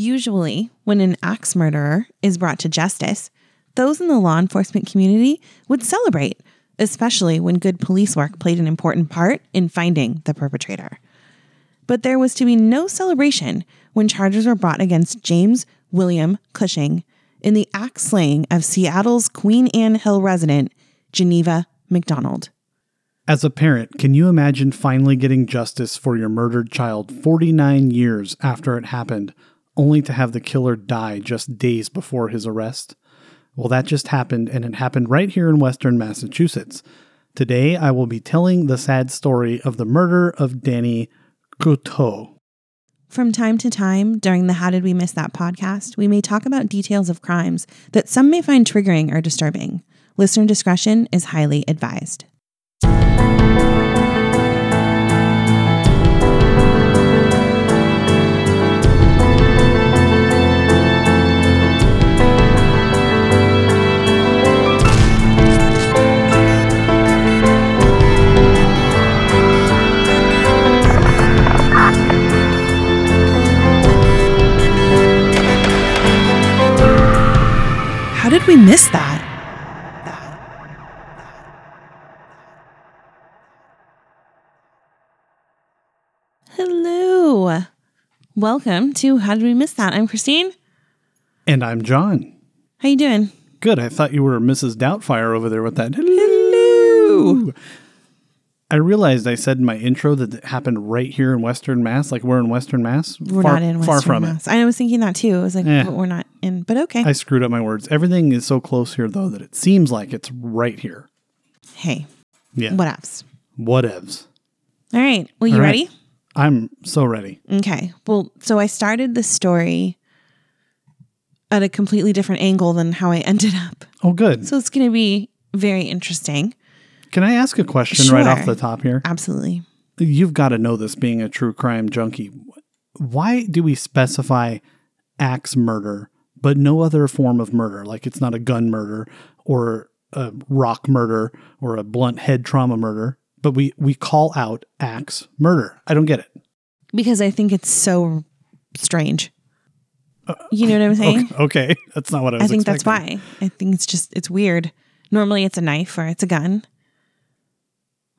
Usually, when an axe murderer is brought to justice, those in the law enforcement community would celebrate, especially when good police work played an important part in finding the perpetrator. But there was to be no celebration when charges were brought against James William Cushing in the axe slaying of Seattle's Queen Anne Hill resident, Geneva McDonald. As a parent, can you imagine finally getting justice for your murdered child 49 years after it happened, only to have the killer die just days before his arrest? Well, that just happened, and it happened right here in Western Massachusetts. Today, I will be telling the sad story of the murder of Danny Couteau. From time to time during the How Did We Miss That podcast, we may talk about details of crimes that some may find triggering or disturbing. Listener discretion is highly advised. Miss that? Hello. Welcome to How Did We Miss That? I'm Christine. And I'm John. How you doing? Good. I thought you were Mrs. Doubtfire over there with that. Hello. I realized I said in my intro that it happened right here in Western Mass. Like we're in Western Mass. We're far, not in Western far from Mass. I was thinking that too. I was like, Eh. but we're not in. But okay. I screwed up my words. Everything is so close here, though, that it seems like it's right here. hey, Yeah. what else? Whatevs. All right. Well, you right. ready? I'm so ready. Okay. Well, so I started the story at a completely different angle than how I ended up. Oh, good. So it's going to be very interesting. Can I ask a question right off the top here? Absolutely. You've got to know this being a true crime junkie. Why do we specify axe murder, but no other form of murder? Like it's not a gun murder or a rock murder or a blunt head trauma murder, but we, we call out axe murder. I don't get it. Because I think it's so strange. Uh, you know what I'm saying? Okay, okay. that's not what I. I think that's why. I think it's just, it's weird. Normally it's a knife or it's a gun.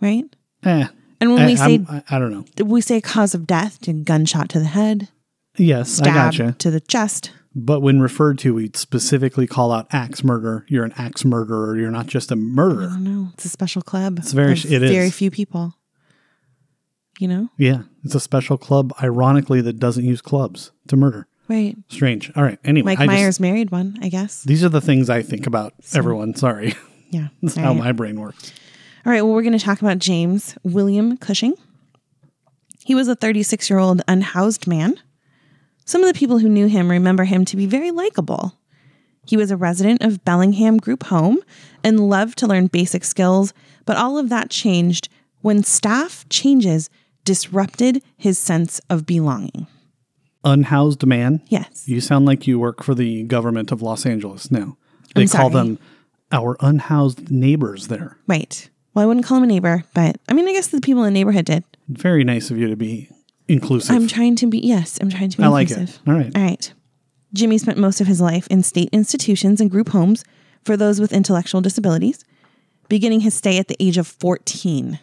Right? Eh, And when I, we say, I, I don't know. we say cause of death, to gunshot to the head, Yes, I gotcha. to the chest. But when referred to, we specifically call out axe murder. You're an axe murderer. You're not just a I murderer. don't know. It's a special club. It's very- it is. Very few people. You know? Yeah, it's a special club, ironically, that doesn't use clubs to murder. Right. Strange. All right. Anyway, Mike I just- Myers married one, I guess. these are the things I think about everyone. Sorry. Yeah. That's All how my brain works. All right. Well, we're going to talk about James William Cushing. He was a 36 year old unhoused man. Some of the people who knew him remember him to be very likable. He was a resident of Bellingham Group Home and loved to learn basic skills, but all of that changed when staff changes disrupted his sense of belonging. Unhoused man. Yes. You sound like you work for the government of Los Angeles now. They I'm call sorry. them our unhoused neighbors there. Right. Well, I wouldn't call him a neighbor, but I mean, I guess the people in the neighborhood did. Very nice of you to be inclusive. I'm trying to be, yes, I'm trying to be I like inclusive. it. All right. All right. Jimmy spent most of his life in state institutions and group homes for those with intellectual disabilities, beginning his stay at the age of 14.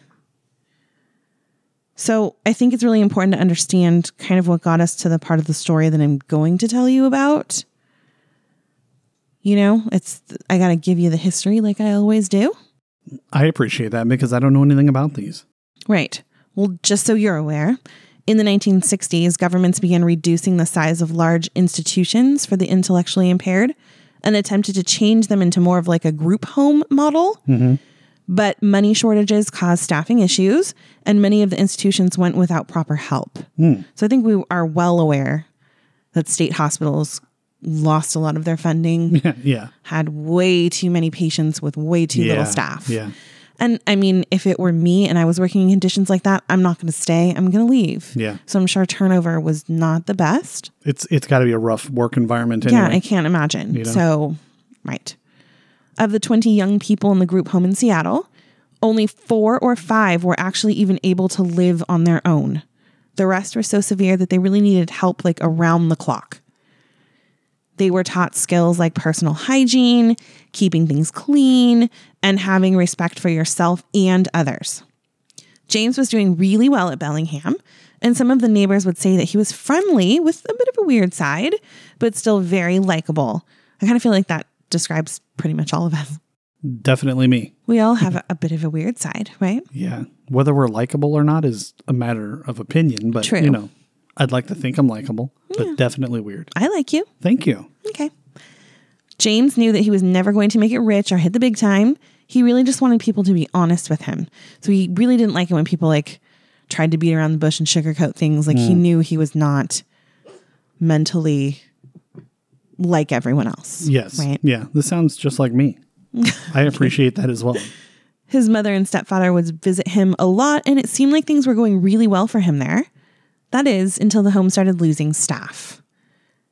So I think it's really important to understand kind of what got us to the part of the story that I'm going to tell you about. You know, it's, I got to give you the history like I always do. I appreciate that because I don't know anything about these. Right. Well, just so you're aware, in the 1960s, governments began reducing the size of large institutions for the intellectually impaired and attempted to change them into more of like a group home model. Mm-hmm. But money shortages caused staffing issues, and many of the institutions went without proper help. Hmm. So I think we are well aware that state hospitals lost a lot of their funding, yeah. had way too many patients with way too yeah. little staff. Yeah. And I mean, if it were me and I was working in conditions like that, I'm not going to stay. I'm going to leave. Yeah. So I'm sure turnover was not the best. It's it's got to be a rough work environment anyway. Yeah, I can't imagine. know? So, right. Of the 20 young people in the group home in Seattle, only four or five were actually even able to live on their own. The rest were so severe that they really needed help like around the clock. They were taught skills like personal hygiene, keeping things clean, and having respect for yourself and others. James was doing really well at Bellingham, and some of the neighbors would say that he was friendly with a bit of a weird side, but still very likable. I kind of feel like that describes pretty much all of us. Definitely me. We all have a, bit of a weird side, right? Yeah. Whether we're likable or not is a matter of opinion, but True. you know, I'd like to think I'm likable, but definitely weird. I like you. Thank you. Okay. James knew that he was never going to make it rich or hit the big time. He really just wanted people to be honest with him. So he really didn't like it when people like tried to beat around the bush and sugarcoat things. Like he mm. knew he was not mentally like everyone else. Yes. Right. Yeah. This sounds just like me. I appreciate that as well. His mother and stepfather would visit him a lot, and it seemed like things were going really well for him there. That is, until the home started losing staff.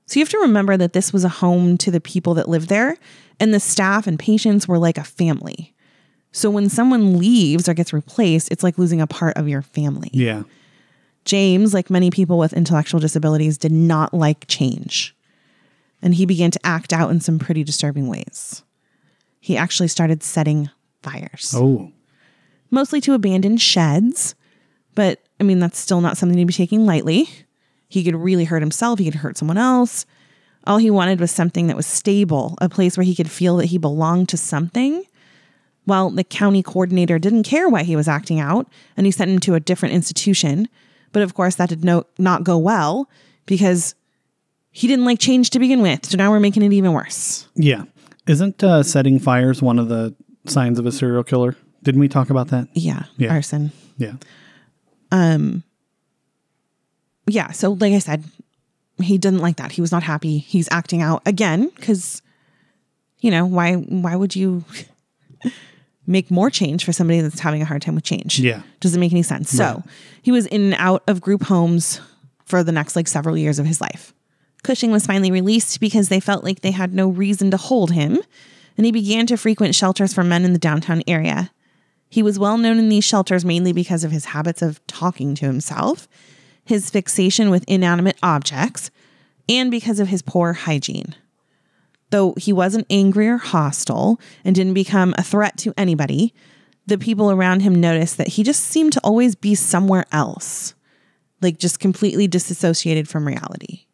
So you have to remember that this was a home to the people that lived there, and the staff and patients were like a family. So when someone leaves or gets replaced, it's like losing a part of your family. Yeah. James, like many people with intellectual disabilities, did not like change. And he began to act out in some pretty disturbing ways. He actually started setting fires Oh. mostly to abandoned sheds. But I mean, that's still not something to be taking lightly. He could really hurt himself, he could hurt someone else. All he wanted was something that was stable, a place where he could feel that he belonged to something. Well, the county coordinator didn't care why he was acting out, and he sent him to a different institution. But of course, that did no, not go well because he didn't like change to begin with. So now we're making it even worse. Yeah. Isn't uh, setting fires one of the signs of a serial killer? Didn't we talk about that? Yeah, Yeah. arson. Yeah. Um, yeah, so like I said, he didn't like that. He was not happy. He's acting out again because, you know, why why would you make more change for somebody that's having a hard time with change? Yeah. doesn't make any sense. So he was in and out of group homes for the next like several years of his life. Cushing was finally released because they felt like they had no reason to hold him, and he began to frequent shelters for men in the downtown area. He was well known in these shelters mainly because of his habits of talking to himself, his fixation with inanimate objects, and because of his poor hygiene. Though he wasn't angry or hostile and didn't become a threat to anybody, the people around him noticed that he just seemed to always be somewhere else, like just completely disassociated from reality.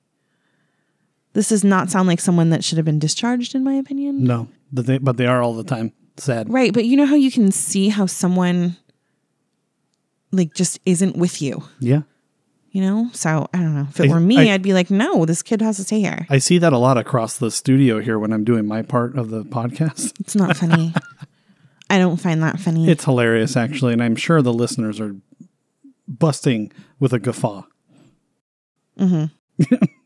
This does not sound like someone that should have been discharged, in my opinion. No, but they, but they are all the time. Sad. Right, but you know how you can see how someone like just isn't with you, Yeah. you know? So I don't know. If it I- were me, I- would be like, no, this kid has to stay here. I see that a lot across the studio here when I'm doing my part of the podcast. It's not funny. I don't find that funny. It's hilarious, actually, and I'm sure the listeners are busting with a guffaw. Mm-hmm.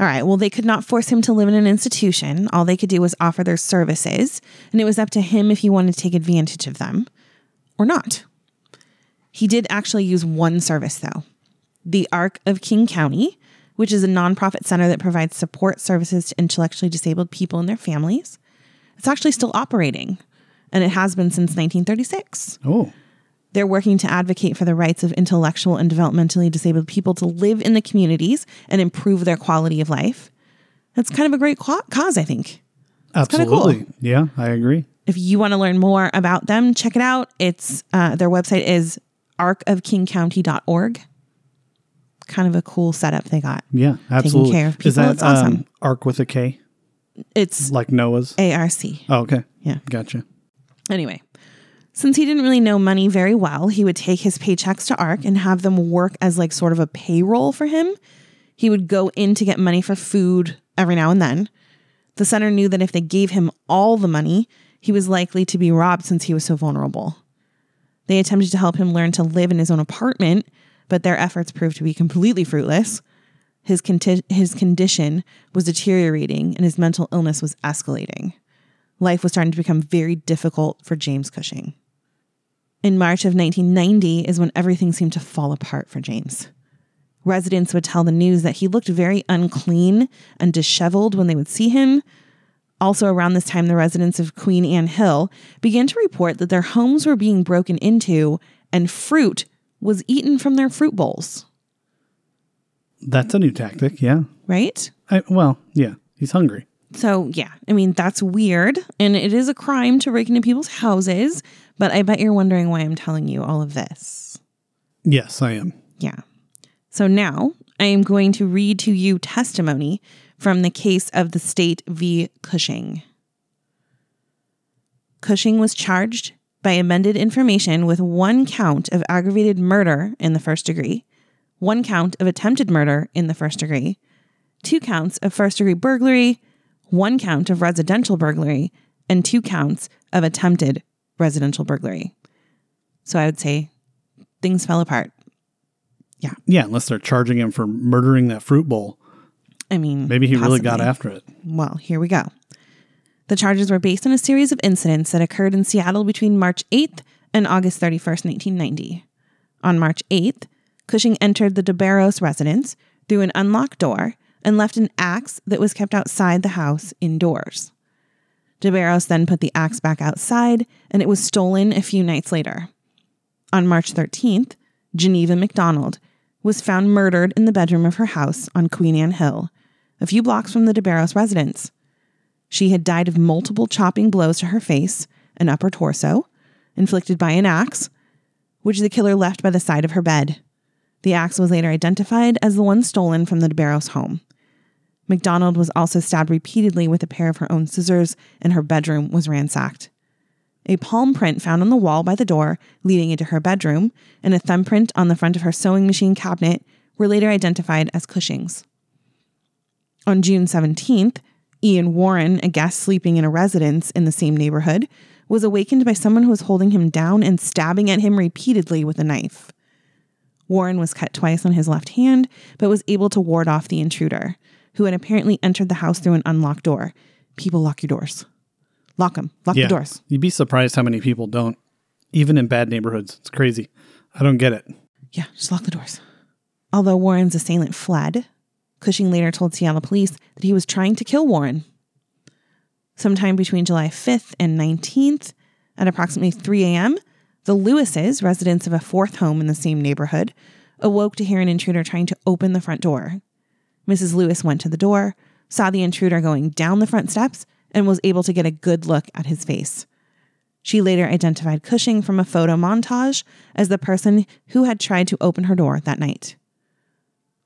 All right. Well, they could not force him to live in an institution. All they could do was offer their services, and it was up to him if he wanted to take advantage of them or not. He did actually use one service, though the Arc of King County, which is a nonprofit center that provides support services to intellectually disabled people and their families. It's actually still operating, and it has been since 1936. Oh, They're working to advocate for the rights of intellectual and developmentally disabled people to live in the communities and improve their quality of life. That's kind of a great ca- cause, I think. cool. absolutely. Yeah, I agree. If you want to learn more about them, check it out. It's uh, their website is arcofkingcounty.org. Kind of a cool setup they got. Yeah, absolutely. care of Is people, that it's awesome. um, Ark with a K, It's like Noah's? ARC. Oh, okay. Yeah. Gotcha. Anyway, since he didn't really know money very well, he would take his paychecks to ARC and have them work as like sort of a payroll for him. He would go in to get money for food every now and then. The center knew that if they gave him all the money, he was likely to be robbed since he was so vulnerable. They attempted to help him learn to live in his own apartment, but their efforts proved to be completely fruitless. His, conti- his condition was deteriorating and his mental illness was escalating life was starting to become very difficult for James Cushing. In March of 1990 is when everything seemed to fall apart for James. Residents would tell the news that he looked very unclean and disheveled when they would see him. Also, around this time, the residents of Queen Anne Hill began to report that their homes were being broken into and fruit was eaten from their fruit bowls, That's a new tactic. Yeah. right? I, well, yeah. He's hungry. So, yeah, I mean, that's weird. And it is a crime to break into people's houses. But I bet you're wondering why I'm telling you all of this. Yes, I am. Yeah. So now I am going to read to you testimony from the case of the state v. Cushing. Cushing was charged by amended information with one count of aggravated murder in the first degree, one count of attempted murder in the first degree, two counts of first degree burglary, one count of residential burglary, and two counts of attempted residential burglary. So I would say things fell apart. Yeah, Yeah, unless they're charging him for murdering that fruit bowl. I mean, Maybe he really got after it. Well, here we go. The charges were based on a series of incidents that occurred in Seattle between March 8th and August 31st, 1990. On March 8th, Cushing entered the DeBarros residence through an unlocked door and left an axe that was kept outside the house indoors. DeBarros then put the axe back outside and it was stolen a few nights later. On March 13th, Geneva McDonald was found murdered in the bedroom of her house on Queen Anne Hill, a few blocks from the DeBarros residence. She had died of multiple chopping blows to her face and upper torso, inflicted by an axe, which the killer left by the side of her bed. The axe was later identified as the one stolen from the DeBarros home. McDonald was also stabbed repeatedly with a pair of her own scissors, and her bedroom was ransacked. A palm print found on the wall by the door leading into her bedroom and a thumbprint on the front of her sewing machine cabinet were later identified as Cushing's. On June 17th, Ian Warren, a guest sleeping in a residence in the same neighborhood, was awakened by someone who was holding him down and stabbing at him repeatedly with a knife. Warren was cut twice on his left hand, but was able to ward off the intruder, who had apparently entered the house through an unlocked door. People lock your doors. Lock them. Lock Yeah. the doors. You'd be surprised how many people don't, even in bad neighborhoods. It's crazy. I don't get it. Yeah, just lock the doors. Although Warren's assailant fled, Cushing later told Seattle police that he was trying to kill Warren. Sometime between July 5th and 19th, at approximately 3 a.m., the Lewises, residents of a fourth home in the same neighborhood, awoke to hear an intruder trying to open the front door. Mrs. Lewis went to the door, saw the intruder going down the front steps, and was able to get a good look at his face. She later identified Cushing from a photo montage as the person who had tried to open her door that night.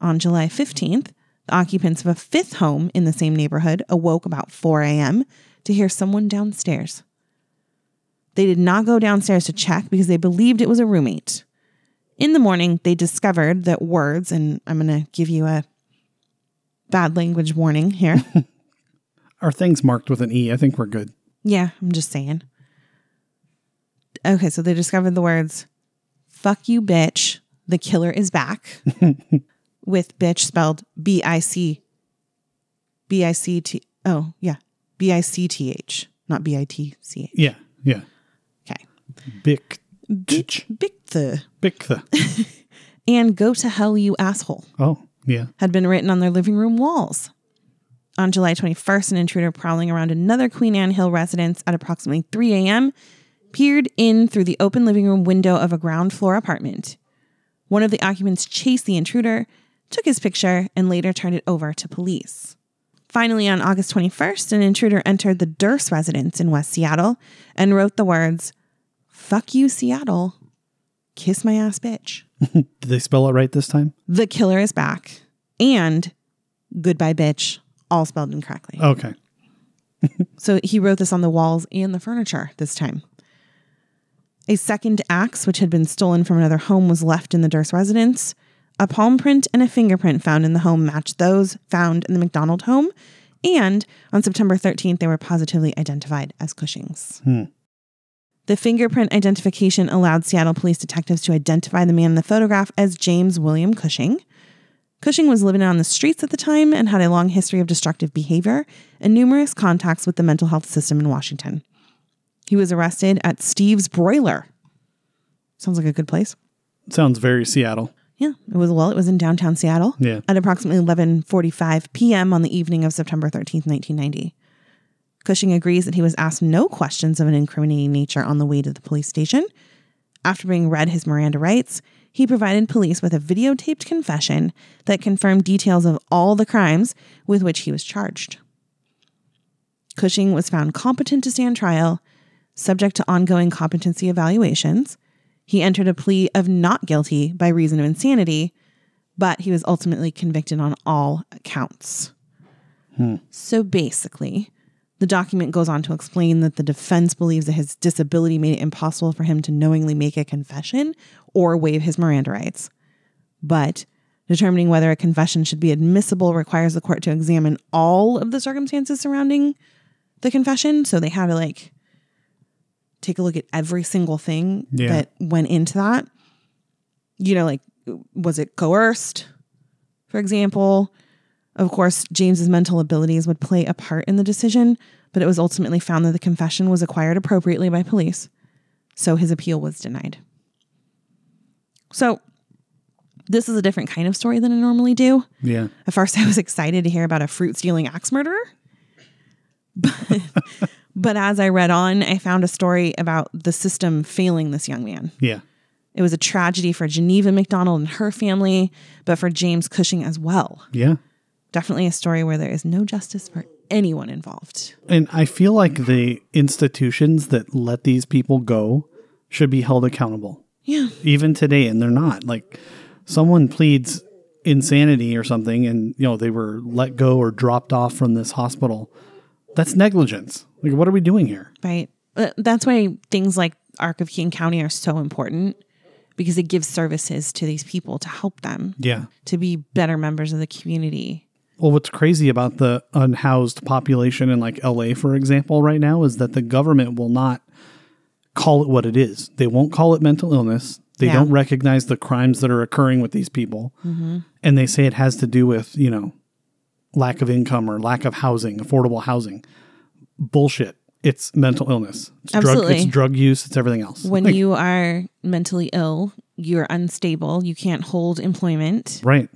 On July 15th, the occupants of a fifth home in the same neighborhood awoke about 4 a.m. to hear someone downstairs. They did not go downstairs to check because they believed it was a roommate. In the morning, they discovered that words, and I'm going to give you a bad language warning here. Our thing's marked with an E. I think we're good. Yeah, I'm just saying. Okay, so they discovered the words fuck you, bitch. The killer is back. With bitch spelled B I C B I C T. Oh, yeah. B I C T H, not B I T C H. Yeah. Yeah. Okay. Bick. Big the. Bick the. And go to hell, you asshole. Oh, yeah. had been written on their living room walls. On July 21st, an intruder prowling around another Queen Anne Hill residence at approximately 3 a.m. peered in through the open living room window of a ground floor apartment. One of the occupants chased the intruder, took his picture, and later turned it over to police. Finally, on August 21st, an intruder entered the Durst residence in West Seattle and wrote the words, Fuck you, Seattle. Kiss my ass, bitch. Did they spell it right this time? The killer is back. And goodbye, bitch, all spelled incorrectly. Okay. So he wrote this on the walls and the furniture this time. A second axe, which had been stolen from another home, was left in the Durst residence. A palm print and a fingerprint found in the home matched those found in the McDonald home. And on September 13th, they were positively identified as Cushing's. Hmm. The fingerprint identification allowed Seattle police detectives to identify the man in the photograph as James William Cushing. Cushing was living on the streets at the time and had a long history of destructive behavior and numerous contacts with the mental health system in Washington. He was arrested at Steve's Broiler. Sounds like a good place. Sounds very Seattle. Yeah, it was well, it was in downtown Seattle Yeah. at approximately 11:45 p.m. on the evening of September 13th, 1990. Cushing agrees that he was asked no questions of an incriminating nature on the way to the police station. After being read his Miranda rights, he provided police with a videotaped confession that confirmed details of all the crimes with which he was charged. Cushing was found competent to stand trial, subject to ongoing competency evaluations. He entered a plea of not guilty by reason of insanity, but he was ultimately convicted on all accounts. Hmm. So basically, the document goes on to explain that the defense believes that his disability made it impossible for him to knowingly make a confession or waive his Miranda rights. But determining whether a confession should be admissible requires the court to examine all of the circumstances surrounding the confession. So they had to like take a look at every single thing Yeah. that went into that. You know, like, was it coerced, for example? Of course, James's mental abilities would play a part in the decision, but it was ultimately found that the confession was acquired appropriately by police. So his appeal was denied. So this is a different kind of story than I normally do. Yeah. At first, I was excited to hear about a fruit stealing axe murderer. But, but as I read on, I found a story about the system failing this young man. Yeah. It was a tragedy for Geneva McDonald and her family, but for James Cushing as well. Yeah. Definitely a story where there is no justice for anyone involved. And I feel like the institutions that let these people go should be held accountable. Yeah. Even today, and they're not. Like someone pleads insanity or something and you know they were let go or dropped off from this hospital. That's negligence. Like what are we doing here? Right. Uh, That's why things like arc of King County are so important because it gives services to these people to help them Yeah. to be better members of the community. Well, what's crazy about the unhoused population in like LA, for example, right now is that the government will not call it what it is. They won't call it mental illness. They Yeah. don't recognize the crimes that are occurring with these people. Mm-hmm. And they say it has to do with, you know, lack of income or lack of housing, affordable housing. Bullshit. It's mental illness. It's drug Absolutely. it's drug use, it's everything else. When Like, you are mentally ill, you're unstable, you can't hold employment, Right.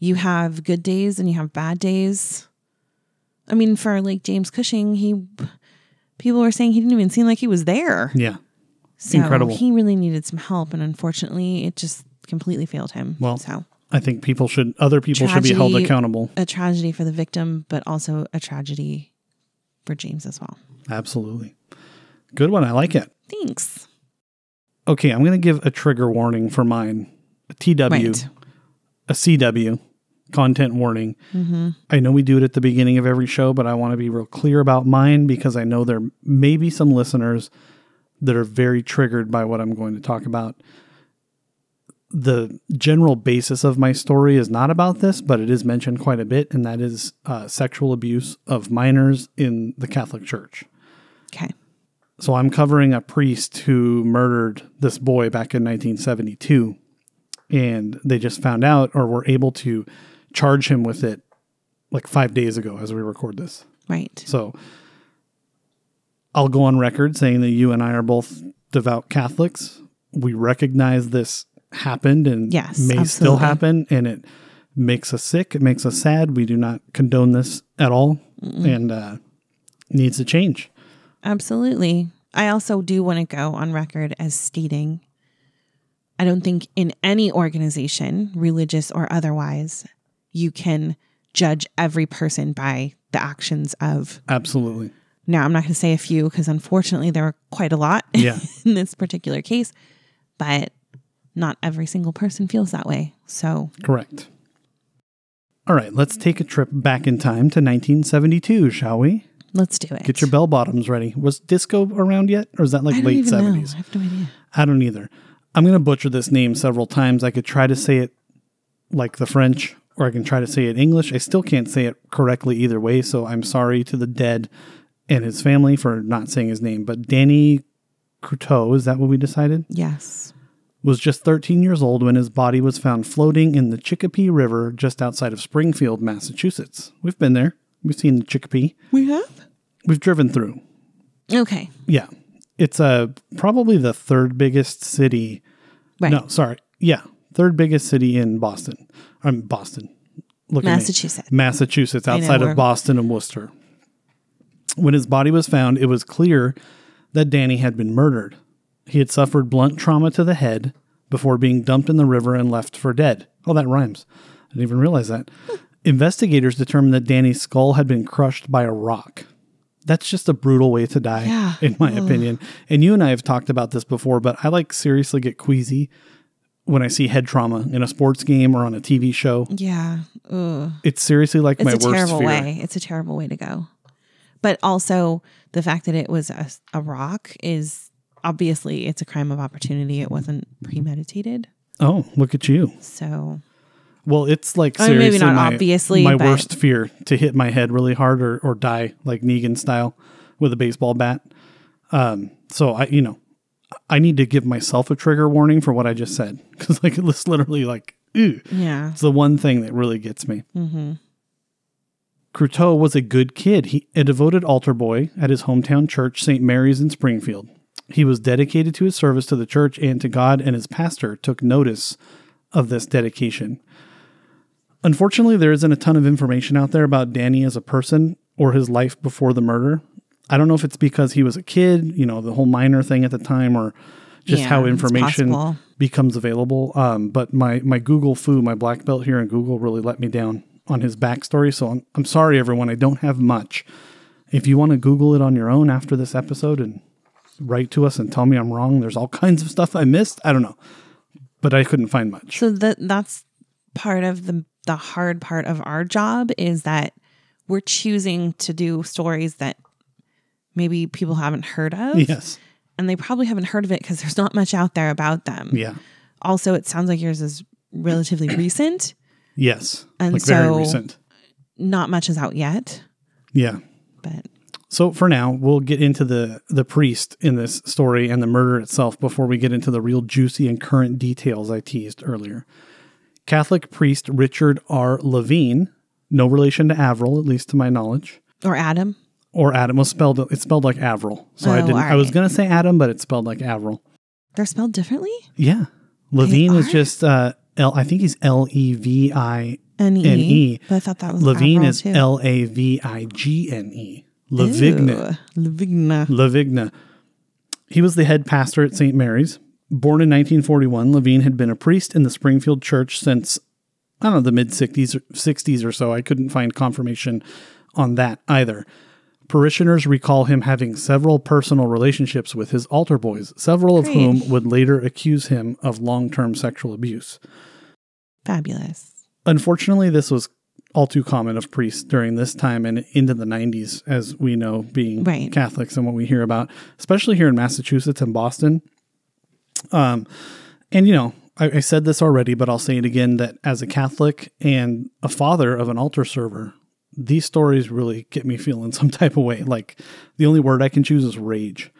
You have good days and you have bad days. I mean, for like James Cushing, he people were saying he didn't even seem like he was there. Yeah. So Incredible. He really needed some help, and unfortunately, it just completely failed him. Well, so I think people should other people should be held accountable. a tragedy for the victim, but also a tragedy for James as well. Absolutely. Good one. I like it. Thanks. Okay, I'm going to give a trigger warning for mine. A TW, Right. a CW, content warning. Mm-hmm. I know we do it at the beginning of every show, but I want to be real clear about mine because I know there may be some listeners that are very triggered by what I'm going to talk about. The general basis of my story is not about this, but it is mentioned quite a bit, and that is uh, sexual abuse of minors in the Catholic Church. Okay. So I'm covering a priest who murdered this boy back in 1972. And they just found out or were able to charge him with it like five days ago as we record this. Right. So I'll go on record saying that you and I are both devout Catholics. We recognize this happened and Yes, may still happen. And it makes us sick. It makes us sad. We do not condone this at all and uh, needs to change. Absolutely. I also do want to go on record as stating I don't think in any organization, religious or otherwise, you can judge every person by the actions of. Absolutely. Now, I'm not going to say a few because unfortunately there were quite a lot Yeah. in this particular case, but not every single person feels that way. So, Correct. All right, let's take a trip back in time to 1972, shall we? let's do it. Get your bell bottoms ready. Was disco around yet? Or is that like I don't late even know. 70s? I have no idea. I don't either. I'm going to butcher this name several times. I could try to say it like the French, or I can try to say it English. I still can't say it correctly either way, so I'm sorry to the dead and his family for not saying his name. But Danny Couteau, is that what we decided? Yes. Was just 13 years old when his body was found floating in the Chicopee River just outside of Springfield, Massachusetts. We've been there. We've seen the Chicopee. We have? We've driven through. Okay. Yeah. It's uh, probably the third biggest city Right. No, sorry. Yeah, third biggest city in Boston. I'm Boston. Look. Massachusetts. Massachusetts, outside of Boston and Worcester. When his body was found, it was clear that Danny had been murdered. He had suffered blunt trauma to the head before being dumped in the river and left for dead. Oh, that rhymes. I didn't even realize that. Investigators determined that Danny's skull had been crushed by a rock. That's just a brutal way to die, Yeah. in my Ugh. opinion. And you and I have talked about this before, but I like seriously get queasy when I see head trauma in a sports game or on a TV show. Yeah. Ugh. It's seriously like It's my a worst terrible fear. way. It's a terrible way to go. But also the fact that it was a, a rock is obviously it's a crime of opportunity. It wasn't premeditated. Oh, look at you. So Well, it's like I mean, maybe not my, obviously, my but- worst fear to hit my head really hard or, or die like Negan style with a baseball bat. Um, so I, you know, I need to give myself a trigger warning for what I just said because like it's literally like, ew. yeah. It's the one thing that really gets me. Mm-hmm. Croteau was a good kid. He a devoted altar boy at his hometown church, St. Mary's in Springfield. He was dedicated to his service to the church and to God, and his pastor took notice of this dedication. Unfortunately, there isn't a ton of information out there about Danny as a person or his life before the murder. I don't know if it's because he was a kid, you know, the whole minor thing at the time, or just Yeah, how information becomes available. Um, but my my Google foo, my black belt here in Google, really let me down on his backstory. So I'm I'm sorry, everyone. I don't have much. If you want to Google it on your own after this episode and write to us and tell me I'm wrong, there's all kinds of stuff I missed. I don't know, but I couldn't find much. So that that's part of the the hard part of our job is that we're choosing to do stories that maybe people haven't heard of. yes. And they probably haven't heard of it because there's not much out there about them. Yeah. Also, it sounds like yours is relatively recent. Yes. And like very so- recent. Not much is out yet, Yeah. but So for now, we'll get into the the priest in this story and the murder itself before we get into the real juicy and current details I teased earlier. Catholic priest Richard R. Lavigne, no relation to Avril, at least to my knowledge, or Adam. Or Adam was spelled it's spelled like Avril. So I Oh, didn't I was gonna say Adam, but it's spelled like Avril. They're spelled differently. Yeah. Levine is just uh L I think he's L E V I N E. E. But I thought that was Levine Avril, is. L A V I G N E. Levigna. Levigna. Levigna. He was the head pastor at St. Mary's. Born in 1941, Lavigne had been a priest in the Springfield church since, I don't know, the mid 60s 60s or so. I couldn't find confirmation on that either. Parishioners recall him having several personal relationships with his altar boys, several of Great. whom would later accuse him of long term sexual abuse. Fabulous. Unfortunately, this was all too common of priests during this time and into the 90s, as we know, being Right. Catholics and what we hear about, especially here in Massachusetts and Boston. Um, and you know, I, I said this already, but I'll say it again: that as a Catholic and a father of an altar server, these stories really get me feeling some type of way. Like the only word I can choose is rage.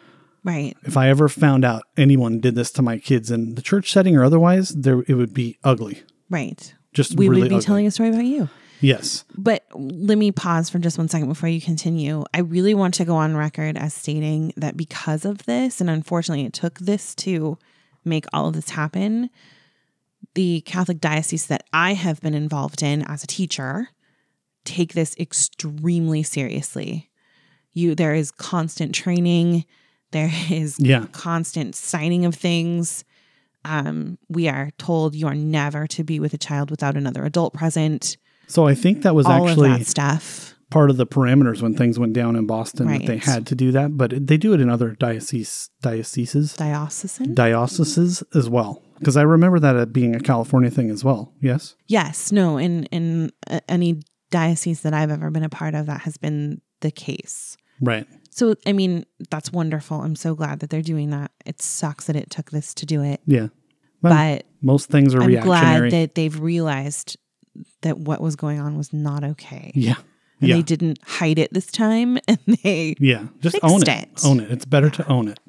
Right. If I ever found out anyone did this to my kids in the church setting or otherwise, there it would be ugly. Right. Just We really would be ugly. telling a story about you. yes. But let me pause for just one second before you continue. I really want to go on record as stating that because of this, and unfortunately it took this to make all of this happen, the Catholic diocese that I have been involved in as a teacher take this extremely seriously. You there is constant training, there is Yeah. constant signing of things. Um, we are told you are never to be with a child without another adult present So I think that was all actually of that stuff. part of the parameters when things went down in Boston that they had to do that, but they do it in other diocese dioceses Diocesan? dioceses as well. Because I remember that being a California thing as well. Yes. yes, no, in in uh, any diocese that I've ever been a part of, that has been the case. Right. So, I mean, that's wonderful. I'm so glad that they're doing that. It sucks that it took this to do it, Yeah. Well, but most things are I'm reactionary. glad that they've realized that what was going on was not okay. yeah. And yeah. they didn't hide it this time, and they yeah. Just own it. it. Own it. It's better to own it.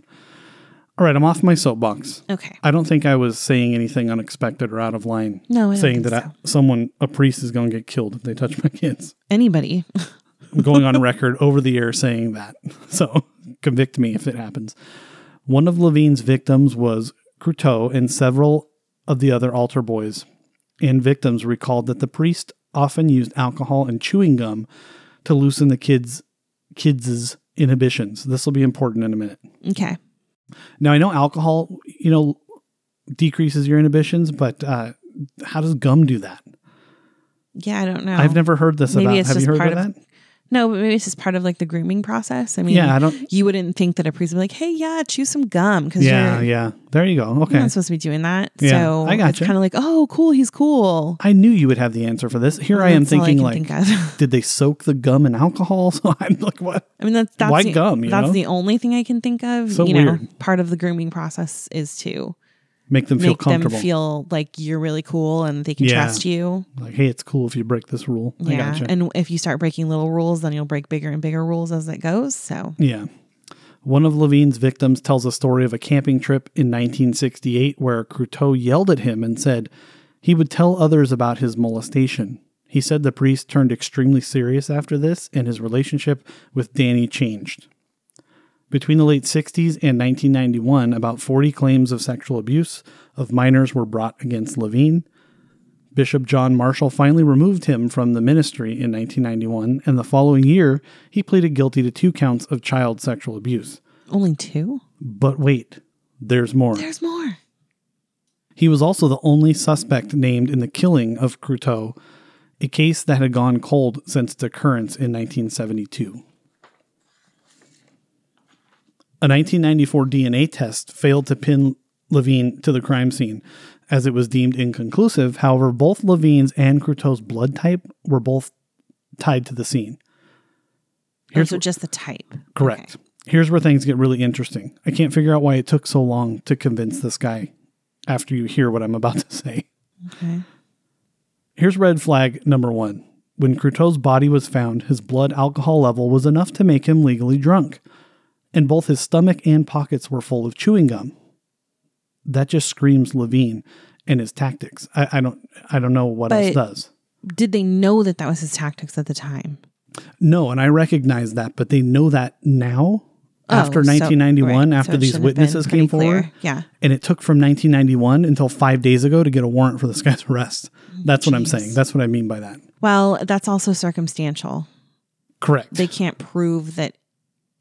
All right. I'm off my soapbox. okay. I don't think I was saying anything unexpected or out of line. No, I saying that so. I, someone, a priest, is going to get killed if they touch my kids. Anybody? I'm going on record over the air saying that. So convict me if it happens. One of Lavigne's victims was Croteau and several of the other altar boys. And victims recalled that the priest often used alcohol and chewing gum to loosen the kids' kids' inhibitions. This will be important in a minute. Okay. Now I know alcohol, you know, decreases your inhibitions, but uh, how does gum do that? Yeah, I don't know. I've never heard this Maybe about. it's Have you heard part of of- that? No, but maybe it's just part of like the grooming process. I mean, Yeah, I don't- You wouldn't think that a priest would be like, "Hey, yeah, chew some gum," because Yeah, you're, yeah. There you go. you're Okay. not supposed to be doing that. Yeah, so I it's gotcha. kind of like, "Oh, cool, he's cool." I knew you would have the answer for this. Here oh, I am all I thinking like, think did they soak the gum in alcohol? So I'm like, what? I mean, that's that's Why the, gum, that's know? the only thing I can think of. So you know, weird. part of the grooming process is to Make them feel make them comfortable. feel like you're really cool and they can Yeah. trust you. like, hey, it's cool if you break this rule. I Yeah, gotcha. and if you start breaking little rules, then you'll break bigger and bigger rules as it goes. So Yeah. One of Lavigne's victims tells a story of a camping trip in 1968 where Croteau yelled at him and said he would tell others about his molestation. He said the priest turned extremely serious after this and his relationship with Danny changed. Between the late 60s and 1991, about 40 claims of sexual abuse of minors were brought against Lavigne. Bishop John Marshall finally removed him from the ministry in 1991, and the following year, he pleaded guilty to two counts of child sexual abuse. only two. But wait, there's more. There's more. He was also the only suspect named in the killing of Croteau, a case that had gone cold since its occurrence in 1972. A 1994 DNA test failed to pin Lavigne to the crime scene, as it was deemed inconclusive. However, both Lavigne's and Croteau's blood type were both tied to the scene. Oh, so just the type. Correct. Here's where things get really interesting. I can't figure out why it took so long to convince this guy after you hear what I'm about to say. Okay. Here's red flag number one. When Croteau's body was found, his blood alcohol level was enough to make him legally drunk, and both his stomach and pockets were full of chewing gum. That just screams Lavigne and his tactics. I, I don't, I don't know what else does. Did they know that that was his tactics at the time? No, and I recognize that, but they know that now after Oh, so- 1991, right, after so these witnesses came forward. Yeah. And it took from 1991 until five days ago to get a warrant for this guy's arrest. That's what I'm saying. That's what I mean by that. Well, that's also circumstantial. Correct. They can't prove that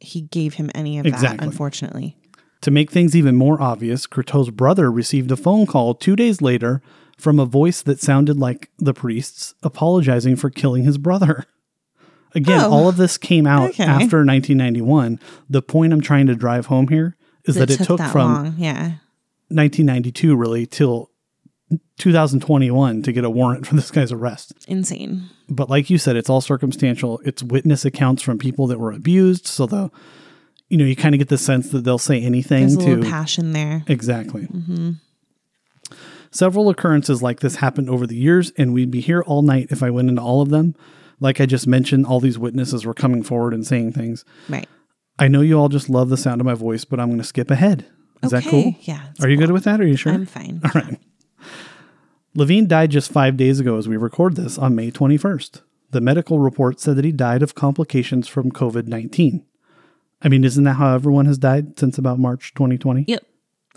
he gave him any of Exactly. that, unfortunately. to make things even more obvious, Croteau's brother received a phone call two days later from a voice that sounded like the priest's apologizing for killing his brother. Again, Oh, all of this came out okay. after 1991. The point I'm trying to drive home here is that, it took, that from long. Yeah. 1992 really till 2021 to get a warrant for this guy's arrest. Insane. But like you said, it's all circumstantial. It's witness accounts from people that were abused, so the you know you kind of get the sense that they'll say anything There's a to passion there. exactly. Mm-hmm. Several occurrences like this happened over the years, and we'd be here all night if I went into all of them. Like I just mentioned, all these witnesses were coming forward and saying things. Right. I know you all just love the sound of my voice, but I'm going to skip ahead. Is that cool? Yeah, Are you good with that? Are you sure? I'm fine. All right. Lavigne died just five days ago as we record this on May 21st. The medical report said that he died of complications from COVID 19. I mean, isn't that how everyone has died since about March 2020? Yep.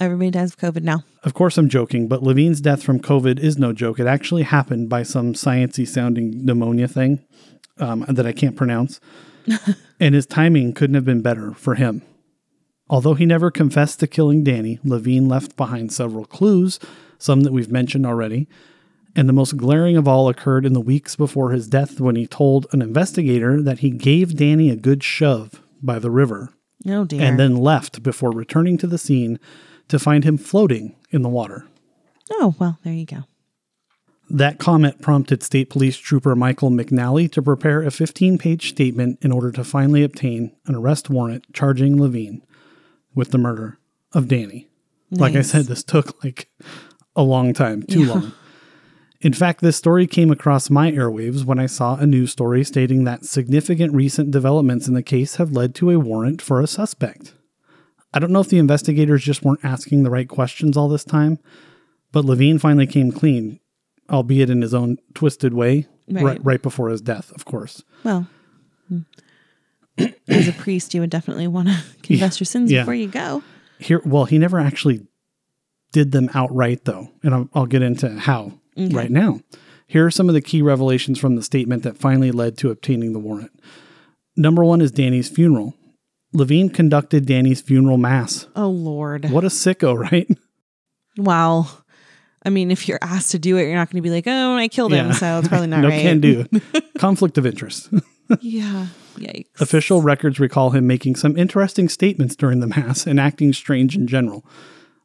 Everybody dies of COVID now. Of course, I'm joking, but Lavigne's death from COVID is no joke. It actually happened by some sciency sounding pneumonia thing um, that I can't pronounce. and his timing couldn't have been better for him. Although he never confessed to killing Danny, Lavigne left behind several clues, some that we've mentioned already. And the most glaring of all occurred in the weeks before his death when he told an investigator that he gave Danny a good shove by the river Oh dear. and then left before returning to the scene to find him floating in the water. oh well, there you go. That comment prompted State Police Trooper Michael McNally to prepare a 15 page statement in order to finally obtain an arrest warrant charging Lavigne with the murder of Danny. Like I said, this took like a long time, too long. In fact, this story came across my airwaves when I saw a news story stating that significant recent developments in the case have led to a warrant for a suspect. I don't know if the investigators just weren't asking the right questions all this time, but Lavigne finally came clean, albeit in his own twisted way, right, Right. right, before his death, of course. Well, mm. as a priest, you would definitely want to confess your sins Yeah. before you go. Here, well, he never actually did them outright, though, and I'll, I'll get into how right now. Here are some of the key revelations from the statement that finally led to obtaining the warrant. Number one is Danny's funeral. Lavigne conducted Danny's funeral mass. Oh Lord. What a sicko, right? Wow. I mean, if you're asked to do it, you're not going to be like, "Oh, I killed him," so it's probably not no right. can do. Conflict of interest. Yeah. Yikes. Official records recall him making some interesting statements during the Mass and acting strange in general.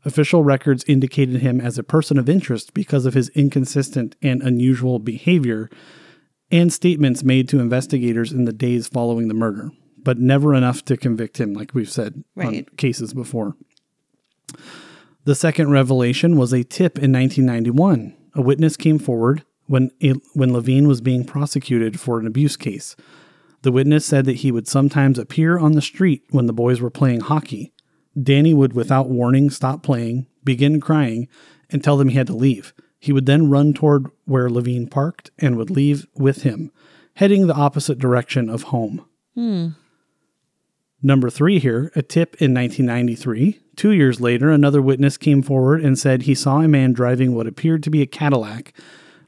Official records indicated him as a person of interest because of his inconsistent and unusual behavior and statements made to investigators in the days following the murder, but never enough to convict him, like we've said on cases before. The second revelation was a tip in 1991. A witness came forward when, when Lavigne was being prosecuted for an abuse case. The witness said that he would sometimes appear on the street when the boys were playing hockey. Danny would, without warning, stop playing, begin crying, and tell them he had to leave. He would then run toward where Lavigne parked and would leave with him, heading the opposite direction of home. Hmm. Number three here, a tip in 1993. Two years later, another witness came forward and said he saw a man driving what appeared to be a Cadillac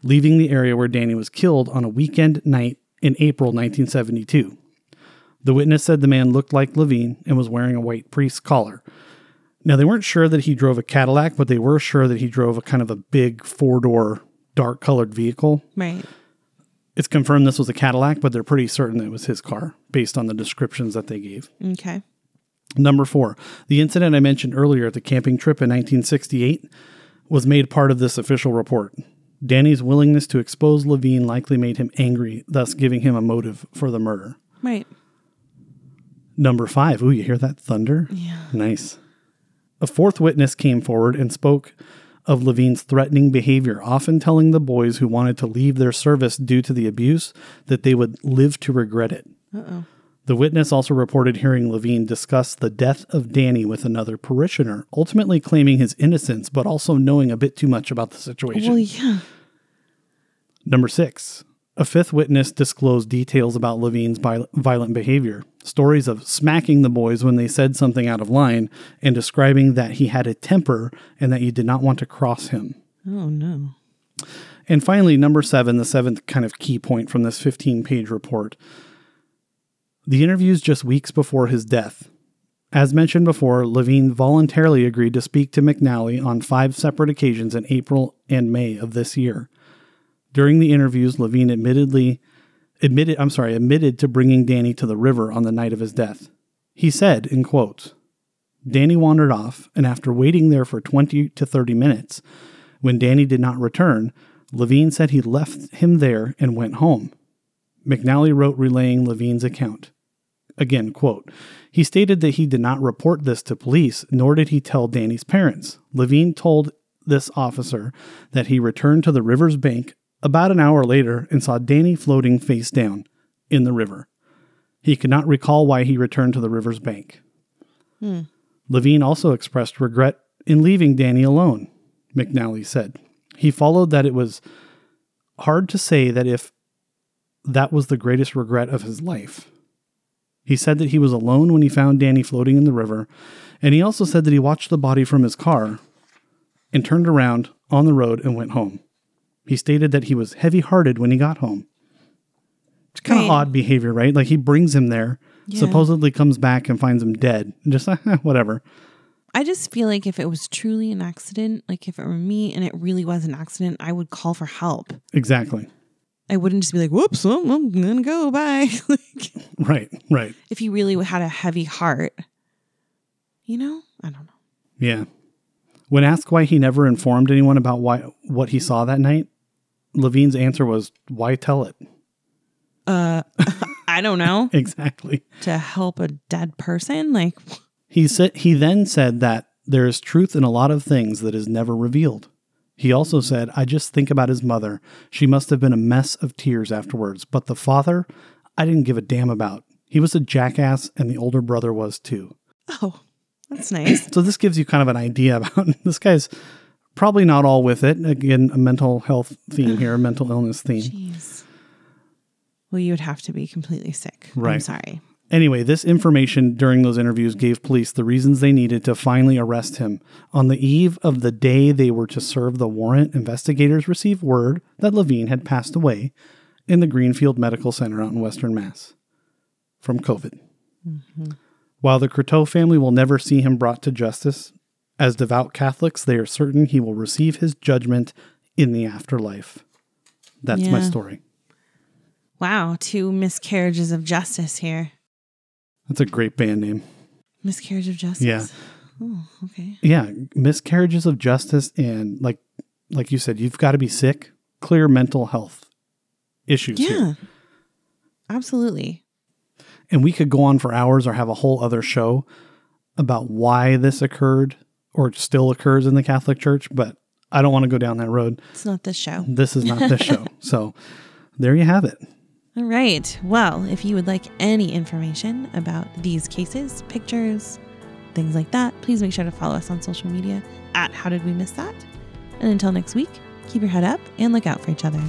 leaving the area where Danny was killed on a weekend night in April 1972. The witness said the man looked like Lavigne and was wearing a white priest's collar. Now, they weren't sure that he drove a Cadillac, but they were sure that he drove a kind of a big four door, dark colored vehicle. Right. It's confirmed this was a Cadillac, but they're pretty certain it was his car based on the descriptions that they gave. Okay. Number four, the incident I mentioned earlier at the camping trip in 1968 was made part of this official report. Danny's willingness to expose Lavigne likely made him angry, thus giving him a motive for the murder. Right. Number five, ooh, you hear that thunder? Yeah. Nice. A fourth witness came forward and spoke of Lavigne's threatening behavior, often telling the boys who wanted to leave their service due to the abuse that they would live to regret it. Uh oh. The witness also reported hearing Lavigne discuss the death of Danny with another parishioner, ultimately claiming his innocence, but also knowing a bit too much about the situation. Well, yeah. Number six, a fifth witness disclosed details about Lavigne's violent behavior, stories of smacking the boys when they said something out of line, and describing that he had a temper and that you did not want to cross him. Oh no. And finally, number seven, the seventh kind of key point from this 15 page report. The interviews just weeks before his death. As mentioned before, Lavigne voluntarily agreed to speak to McNally on five separate occasions in April and May of this year. During the interviews, Lavigne admittedly admitted, I'm sorry, admitted to bringing Danny to the river on the night of his death. He said, in quotes, Danny wandered off, and after waiting there for 20 to 30 minutes, when Danny did not return, Lavigne said he left him there and went home. McNally wrote relaying Lavigne's account. Again, quote, he stated that he did not report this to police, nor did he tell Danny's parents. Lavigne told this officer that he returned to the river's bank about an hour later and saw Danny floating face down in the river. He could not recall why he returned to the river's bank. Hmm. Lavigne also expressed regret in leaving Danny alone, McNally said. He followed that it was hard to say that if that was the greatest regret of his life. He said that he was alone when he found Danny floating in the river, and he also said that he watched the body from his car and turned around on the road and went home. He stated that he was heavy hearted when he got home. It's kind of Right. odd behavior, right? Like he brings him there, Yeah. supposedly comes back and finds him dead. And just like eh, whatever. I just feel like if it was truly an accident, like if it were me and it really was an accident, I would call for help. Exactly. I wouldn't just be like, whoops, oh, I'm gonna go, bye. like, Right, right. if he really had a heavy heart, you know? I don't know. Yeah. When asked why he never informed anyone about why what he saw that night, Lavigne's answer was, "Why tell it?" Uh, I don't know. Exactly. to help a dead person? Like, He said he then said that there is truth in a lot of things that is never revealed. He also said, "I just think about his mother. She must have been a mess of tears afterwards, but the father, I didn't give a damn about. He was a jackass and the older brother was too." oh, that's nice. So this gives you kind of an idea about this guy's probably not all with it. Again, a mental health theme here, a mental illness theme. Jeez. Well, you would have to be completely sick. Right. I'm sorry. Anyway, this information during those interviews gave police the reasons they needed to finally arrest him. On the eve of the day they were to serve the warrant, investigators received word that Lavigne had passed away in the Greenfield Medical Center out in Western Mass from COVID. Mm-hmm. While the Croteau family will never see him brought to justice, as devout Catholics, they are certain he will receive his judgment in the afterlife. That's my story. Wow, two miscarriages of justice here. That's a great band name. Miscarriage of justice. Yeah. Oh, okay. Yeah, miscarriages of justice and like like you said, you've got to be sick, clear mental health issues Yeah. here. Absolutely. And we could go on for hours or have a whole other show about why this occurred or still occurs in the Catholic Church, but I don't want to go down that road. It's not this show. This is not this show. So there you have it. All right. Well, if you would like any information about these cases, pictures, things like that, please make sure to follow us on social media at How Did We Miss That? And until next week, keep your head up and look out for each other.